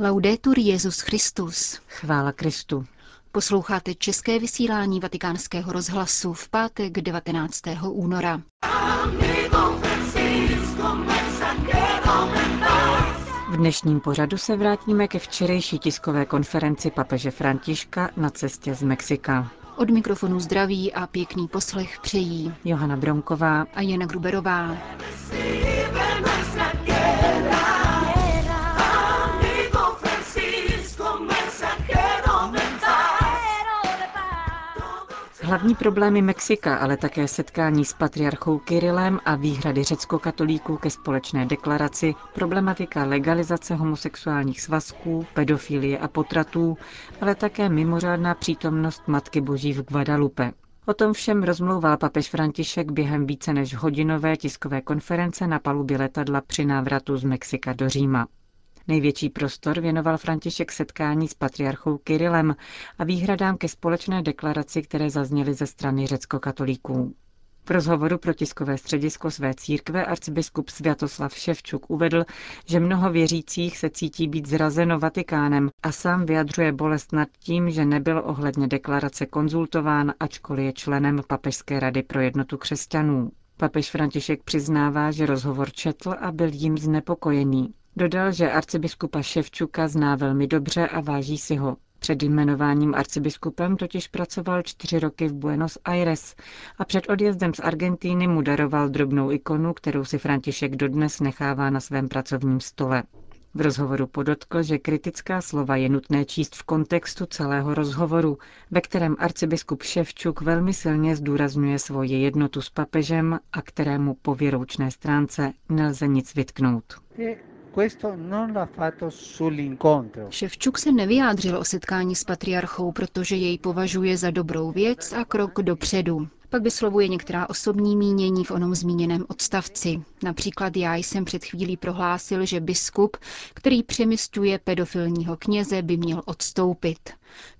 Laudetur Jezus Christus. Chvála Kristu. Posloucháte české vysílání Vatikánského rozhlasu v pátek 19. února. V dnešním pořadu se vrátíme ke včerejší tiskové konferenci papeže Františka na cestě z Mexika. Od mikrofonu zdraví a pěkný poslech přejí Johana Bronková a Jana Gruberová. Hlavní problémy Mexika, ale také setkání s patriarchou Kirilem a výhrady řecko-katolíků ke společné deklaraci, problematika legalizace homosexuálních svazků, pedofilie a potratů, ale také mimořádná přítomnost Matky Boží v Guadalupe. O tom všem rozmlouval papež František během více než hodinové tiskové konference na palubě letadla při návratu z Mexika do Říma. Největší prostor věnoval František setkání s patriarchou Kirilem a výhradám ke společné deklaraci, které zazněly ze strany řecko-katolíků. V rozhovoru pro tiskové středisko své církve arcibiskup Sviatoslav Ševčuk uvedl, že mnoho věřících se cítí být zrazeno Vatikánem a sám vyjadřuje bolest nad tím, že nebyl ohledně deklarace konzultován, ačkoliv je členem Papežské rady pro jednotu křesťanů. Papež František přiznává, že rozhovor četl a byl jim znepokojený. Dodal, že arcibiskupa Ševčuka zná velmi dobře a váží si ho. Před jmenováním arcibiskupem totiž pracoval čtyři roky v Buenos Aires a před odjezdem z Argentíny mu daroval drobnou ikonu, kterou si František dodnes nechává na svém pracovním stole. V rozhovoru podotkl, že kritická slova je nutné číst v kontextu celého rozhovoru, ve kterém arcibiskup Ševčuk velmi silně zdůrazňuje svoji jednotu s papežem a kterému po věroučné stránce nelze nic vytknout. Ševčuk se nevyjádřil o setkání s patriarchou, protože jej považuje za dobrou věc a krok dopředu. Pak vyslovuje některá osobní mínění v onom zmíněném odstavci. Například já jsem před chvílí prohlásil, že biskup, který přemysťuje pedofilního kněze, by měl odstoupit.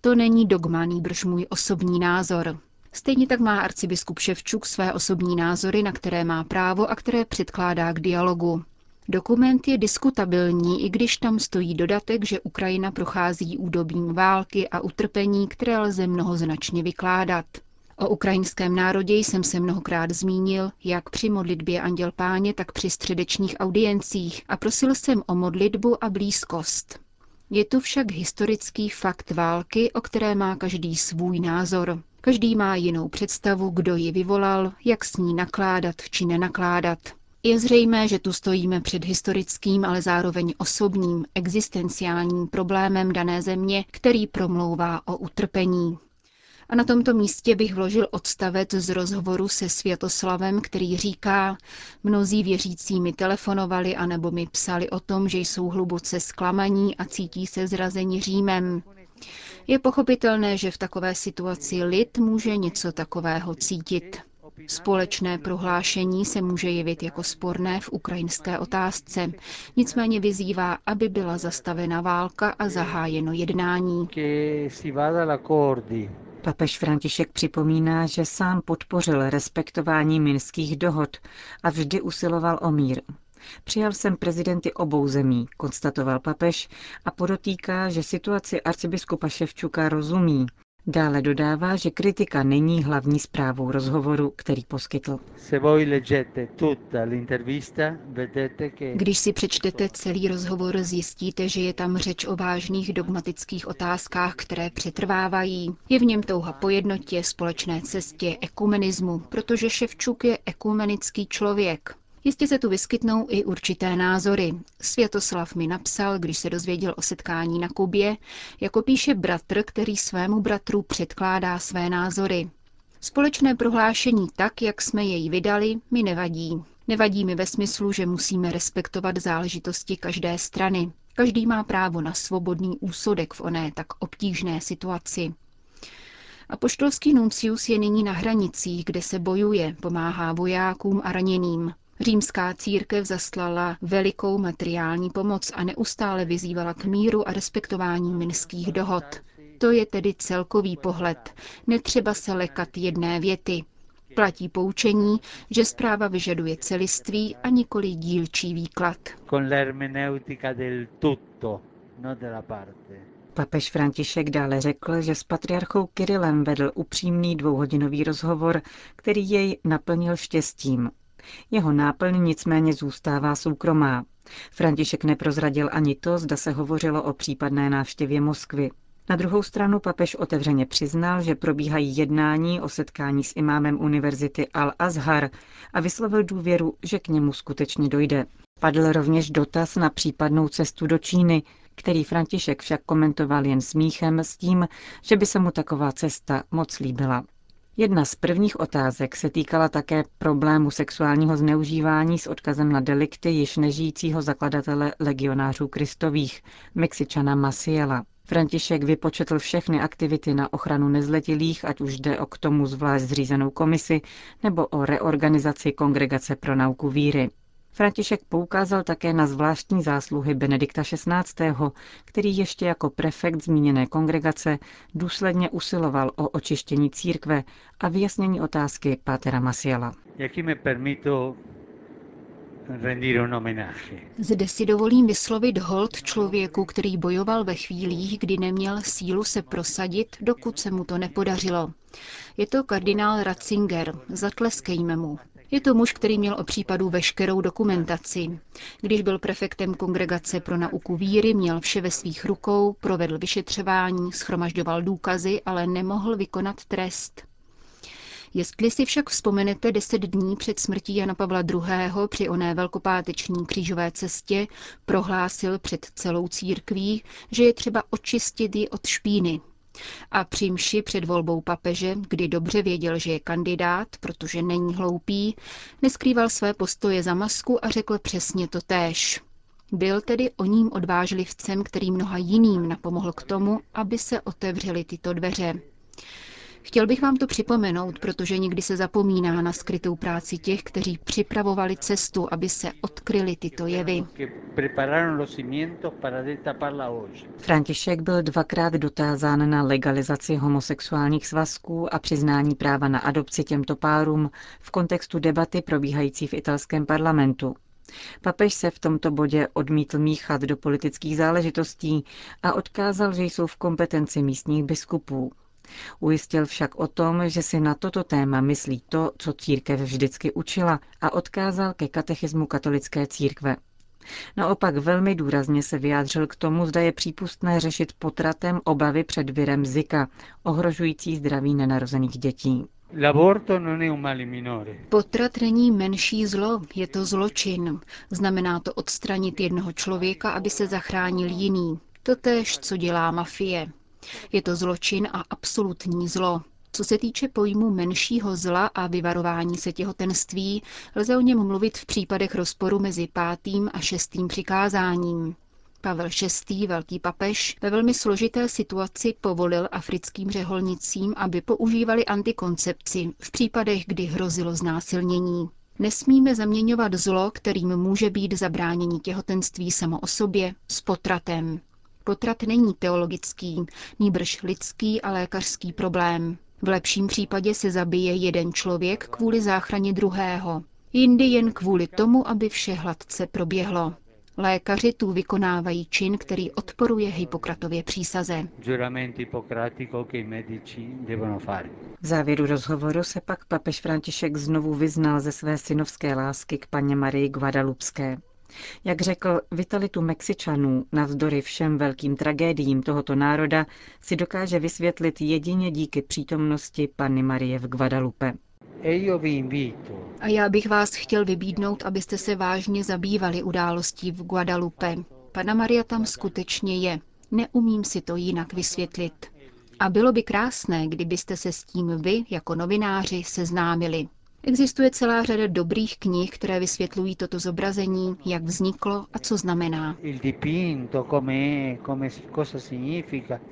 To není dogma, nýbrž můj osobní názor. Stejně tak má arcibiskup Ševčuk své osobní názory, na které má právo a které předkládá k dialogu. Dokument je diskutabilní, i když tam stojí dodatek, že Ukrajina prochází údobím války a utrpení, které lze mnohoznačně vykládat. O ukrajinském národě jsem se mnohokrát zmínil, jak při modlitbě Anděl Páně, tak při středečních audiencích a prosil jsem o modlitbu a blízkost. Je tu však historický fakt války, o které má každý svůj názor. Každý má jinou představu, kdo ji vyvolal, jak s ní nakládat či nenakládat. Je zřejmé, že tu stojíme před historickým, ale zároveň osobním, existenciálním problémem dané země, který promlouvá o utrpení. A na tomto místě bych vložil odstavec z rozhovoru se Světoslavem, který říká, mnozí věřící mi telefonovali anebo mi psali o tom, že jsou hluboce zklamaní a cítí se zrazeni Římem. Je pochopitelné, že v takové situaci lid může něco takového cítit. Společné prohlášení se může jevit jako sporné v ukrajinské otázce, nicméně vyzývá, aby byla zastavena válka a zahájeno jednání. Papež František připomíná, že sám podpořil respektování minských dohod a vždy usiloval o mír. Přijal jsem prezidenty obou zemí, konstatoval papež a podotýká, že situaci arcibiskupa Ševčuka rozumí Dále dodává, že kritika není hlavní zprávou rozhovoru, který poskytl. Když si přečtete celý rozhovor, zjistíte, že je tam řeč o vážných dogmatických otázkách, které přetrvávají. Je v něm touha po jednotě, společné cestě, ekumenismu, protože Ševčuk je ekumenický člověk. Jistě se tu vyskytnou i určité názory. Světoslav mi napsal, když se dozvěděl o setkání na Kubě, jako píše bratr, který svému bratru předkládá své názory. Společné prohlášení tak, jak jsme jej vydali, mi nevadí. Nevadí mi ve smyslu, že musíme respektovat záležitosti každé strany. Každý má právo na svobodný úsudek v oné tak obtížné situaci. Apoštolský nuncius je nyní na hranicích, kde se bojuje, pomáhá vojákům a raněným. Římská církev zaslala velikou materiální pomoc a neustále vyzývala k míru a respektování minských dohod. To je tedy celkový pohled. Netřeba se lekat jedné věty. Platí poučení, že zpráva vyžaduje celiství a nikoli dílčí výklad. Papež František dále řekl, že s patriarchou Kirilem vedl upřímný dvouhodinový rozhovor, který jej naplnil štěstím. Jeho náplň nicméně zůstává soukromá. František neprozradil ani to, zda se hovořilo o případné návštěvě Moskvy. Na druhou stranu papež otevřeně přiznal, že probíhají jednání o setkání s imámem univerzity Al-Azhar a vyslovil důvěru, že k němu skutečně dojde. Padl rovněž dotaz na případnou cestu do Číny, který František však komentoval jen smíchem s tím, že by se mu taková cesta moc líbila. Jedna z prvních otázek se týkala také problému sexuálního zneužívání s odkazem na delikty již nežijícího zakladatele legionářů kristových, Mexičana Masiela. František vypočetl všechny aktivity na ochranu nezletilých, ať už jde o k tomu zvlášť zřízenou komisi nebo o reorganizaci Kongregace pro nauku víry. František poukázal také na zvláštní zásluhy Benedikta XVI., který ještě jako prefekt zmíněné kongregace důsledně usiloval o očištění církve a vyjasnění otázky Pátera Masiela. Zde si dovolím vyslovit hold člověku, který bojoval ve chvílích, kdy neměl sílu se prosadit, dokud se mu to nepodařilo. Je to kardinál Ratzinger, zatleskejme mu. Je to muž, který měl o případu veškerou dokumentaci. Když byl prefektem Kongregace pro nauku víry, měl vše ve svých rukou, provedl vyšetřování, schromažďoval důkazy, ale nemohl vykonat trest. Jestli si však vzpomenete deset dní před smrtí Jana Pavla II. při oné velkopáteční křížové cestě, prohlásil před celou církví, že je třeba očistit ji od špíny, a při mši před volbou papeže, kdy dobře věděl, že je kandidát, protože není hloupý, neskrýval své postoje za masku a řekl přesně to též. Byl tedy o ním odvážlivcem, který mnoha jiným napomohl k tomu, aby se otevřely tyto dveře. Chtěl bych vám to připomenout, protože někdy se zapomíná na skrytou práci těch, kteří připravovali cestu, aby se odkryly tyto jevy. František byl dvakrát dotázán na legalizaci homosexuálních svazků a přiznání práva na adopci těmto párům v kontextu debaty probíhající v italském parlamentu. Papež se v tomto bodě odmítl míchat do politických záležitostí a odkázal, že jsou v kompetenci místních biskupů. Ujistil však o tom, že si na toto téma myslí to, co církev vždycky učila a odkázal ke katechismu katolické církve. Naopak velmi důrazně se vyjádřil k tomu, zda je přípustné řešit potratem obavy před virem Zika, ohrožující zdraví nenarozených dětí. Potrat není menší zlo, je to zločin. Znamená to odstranit jednoho člověka, aby se zachránil jiný. Totež, co dělá mafie. Je to zločin a absolutní zlo. Co se týče pojmu menšího zla a vyvarování se těhotenství, lze o něm mluvit v případech rozporu mezi pátým a šestým přikázáním. Pavel VI. velký papež ve velmi složité situaci povolil africkým řeholnicím, aby používali antikoncepci v případech, kdy hrozilo znásilnění. Nesmíme zaměňovat zlo, kterým může být zabránění těhotenství samo o sobě, s potratem. Potrat není teologický, nýbrž lidský a lékařský problém. V lepším případě se zabije jeden člověk kvůli záchraně druhého, jindy jen kvůli tomu, aby vše hladce proběhlo. Lékaři tu vykonávají čin, který odporuje Hippokratově přísaze. V závěru rozhovoru se pak papež František znovu vyznal ze své synovské lásky k paně Marii Guadalupské. Jak řekl, vitalitu Mexičanů navzdory všem velkým tragédiím tohoto národa si dokáže vysvětlit jedině díky přítomnosti Panny Marie v Guadalupe. A já bych vás chtěl vybídnout, abyste se vážně zabývali událostí v Guadalupe. Pana Maria tam skutečně je. Neumím si to jinak vysvětlit. A bylo by krásné, kdybyste se s tím vy, jako novináři, seznámili. Existuje celá řada dobrých knih, které vysvětlují toto zobrazení, jak vzniklo a co znamená.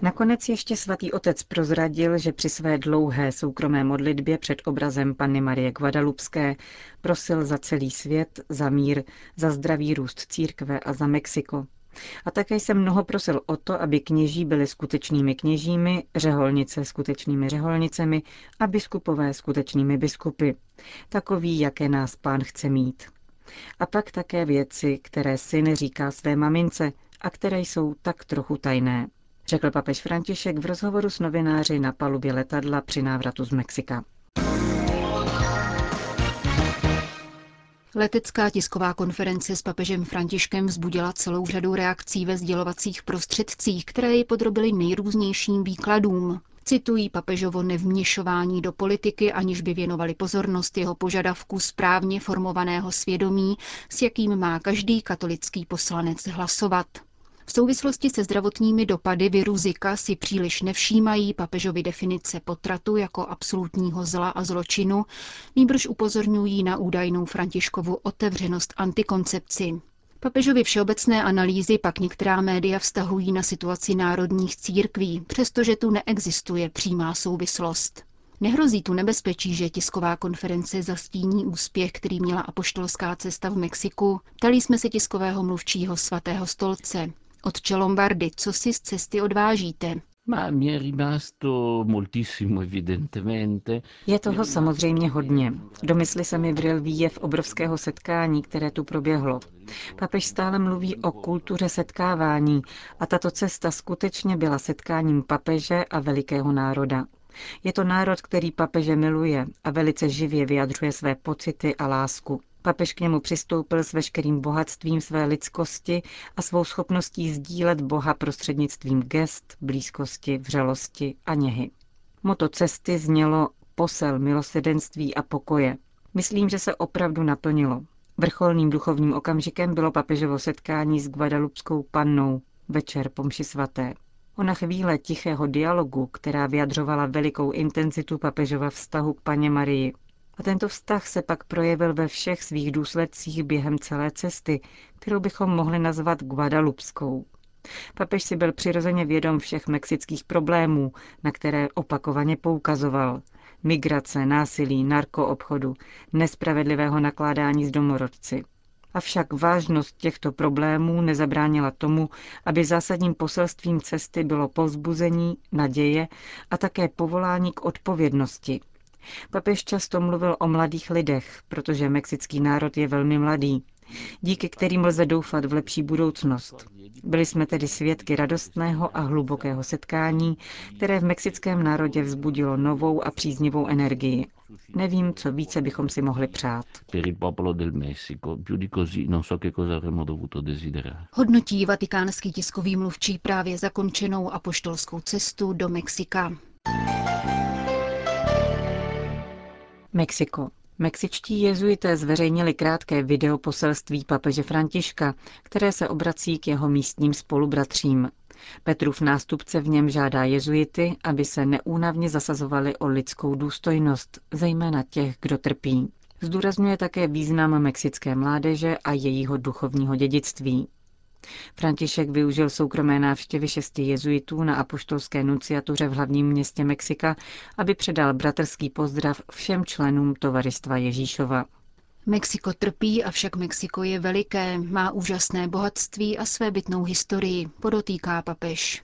Nakonec ještě svatý otec prozradil, že při své dlouhé soukromé modlitbě před obrazem Panny Marie Guadalupské prosil za celý svět, za mír, za zdravý růst církve a za Mexiko. A také jsem mnoho prosil o to, aby kněží byli skutečnými kněžími, řeholnice skutečnými řeholnicemi a biskupové skutečnými biskupy. Takový, jaké nás pán chce mít. A pak také věci, které syn říká své mamince, a které jsou tak trochu tajné, řekl papež František v rozhovoru s novináři na palubě letadla při návratu z Mexika. Letecká tisková konference s papežem Františkem vzbudila celou řadu reakcí ve sdělovacích prostředcích, které ji podrobily nejrůznějším výkladům. Citují papežovo nevměšování do politiky, aniž by věnovali pozornost jeho požadavku správně formovaného svědomí, s jakým má každý katolický poslanec hlasovat. V souvislosti se zdravotními dopady viru Zika si příliš nevšímají papežovi definice potratu jako absolutního zla a zločinu, nýbrž upozorňují na údajnou Františkovu otevřenost antikoncepci. Papežovi všeobecné analýzy pak některá média vztahují na situaci národních církví, přestože tu neexistuje přímá souvislost. Nehrozí tu nebezpečí, že tisková konference zastíní úspěch, který měla apoštolská cesta v Mexiku. Ptali jsme se tiskového mluvčího svatého stolce. Od Čelombardy, co si z cesty odvážíte? Je toho samozřejmě hodně. Do mysli se mi vril výjev obrovského setkání, které tu proběhlo. Papež stále mluví o kultuře setkávání a tato cesta skutečně byla setkáním papeže a velikého národa. Je to národ, který papeže miluje a velice živě vyjadřuje své pocity a lásku. Papež k němu přistoupil s veškerým bohatstvím své lidskosti a svou schopností sdílet Boha prostřednictvím gest, blízkosti, vřelosti a něhy. Moto cesty znělo posel milosedenství a pokoje. Myslím, že se opravdu naplnilo. Vrcholným duchovním okamžikem bylo papežovo setkání s Guadalupskou pannou, večer pomši svaté. Ona chvíle tichého dialogu, která vyjadřovala velikou intenzitu papežova vztahu k paně Marii, a tento vztah se pak projevil ve všech svých důsledcích během celé cesty, kterou bychom mohli nazvat Guadalupskou. Papež si byl přirozeně vědom všech mexických problémů, na které opakovaně poukazoval. Migrace, násilí, narkoobchodu, nespravedlivého nakládání s domorodci. Avšak vážnost těchto problémů nezabránila tomu, aby zásadním poselstvím cesty bylo povzbuzení, naděje a také povolání k odpovědnosti, Papež často mluvil o mladých lidech, protože mexický národ je velmi mladý, díky kterým lze doufat v lepší budoucnost. Byli jsme tedy svědky radostného a hlubokého setkání, které v mexickém národě vzbudilo novou a příznivou energii. Nevím, co více bychom si mohli přát. Hodnotí vatikánský tiskový mluvčí právě zakončenou apoštolskou cestu do Mexika. Mexiko. Mexičtí jezuité zveřejnili krátké video poselství papeže Františka, které se obrací k jeho místním spolubratřím. Petrův nástupce v něm žádá jezuity, aby se neúnavně zasazovali o lidskou důstojnost, zejména těch, kdo trpí. Zdůrazňuje také význam mexické mládeže a jejího duchovního dědictví. František využil soukromé návštěvy šesti jezuitů na apoštolské nunciatuře v hlavním městě Mexika, aby předal bratrský pozdrav všem členům Tovaristva Ježíšova. Mexiko trpí, avšak Mexiko je veliké, má úžasné bohatství a své bytnou historii, podotýká papež.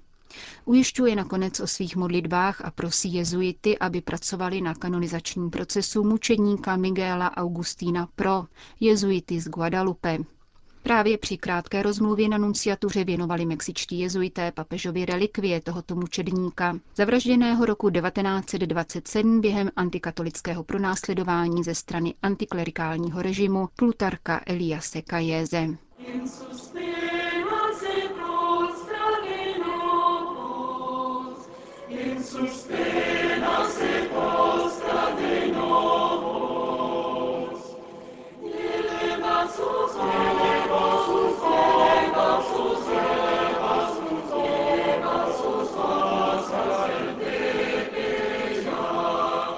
Ujišťuje nakonec o svých modlitbách a prosí jezuity, aby pracovali na kanonizačním procesu mučedníka Miguela Augustína Pro, jezuity z Guadalupe, Právě při krátké rozmluvě na nunciatuře věnovali mexičtí jezuité papežovi relikvie tohoto mučedníka, zavražděného roku 1927 během antikatolického pronásledování ze strany antiklerikálního režimu Plutarka Eliase Kajéze. In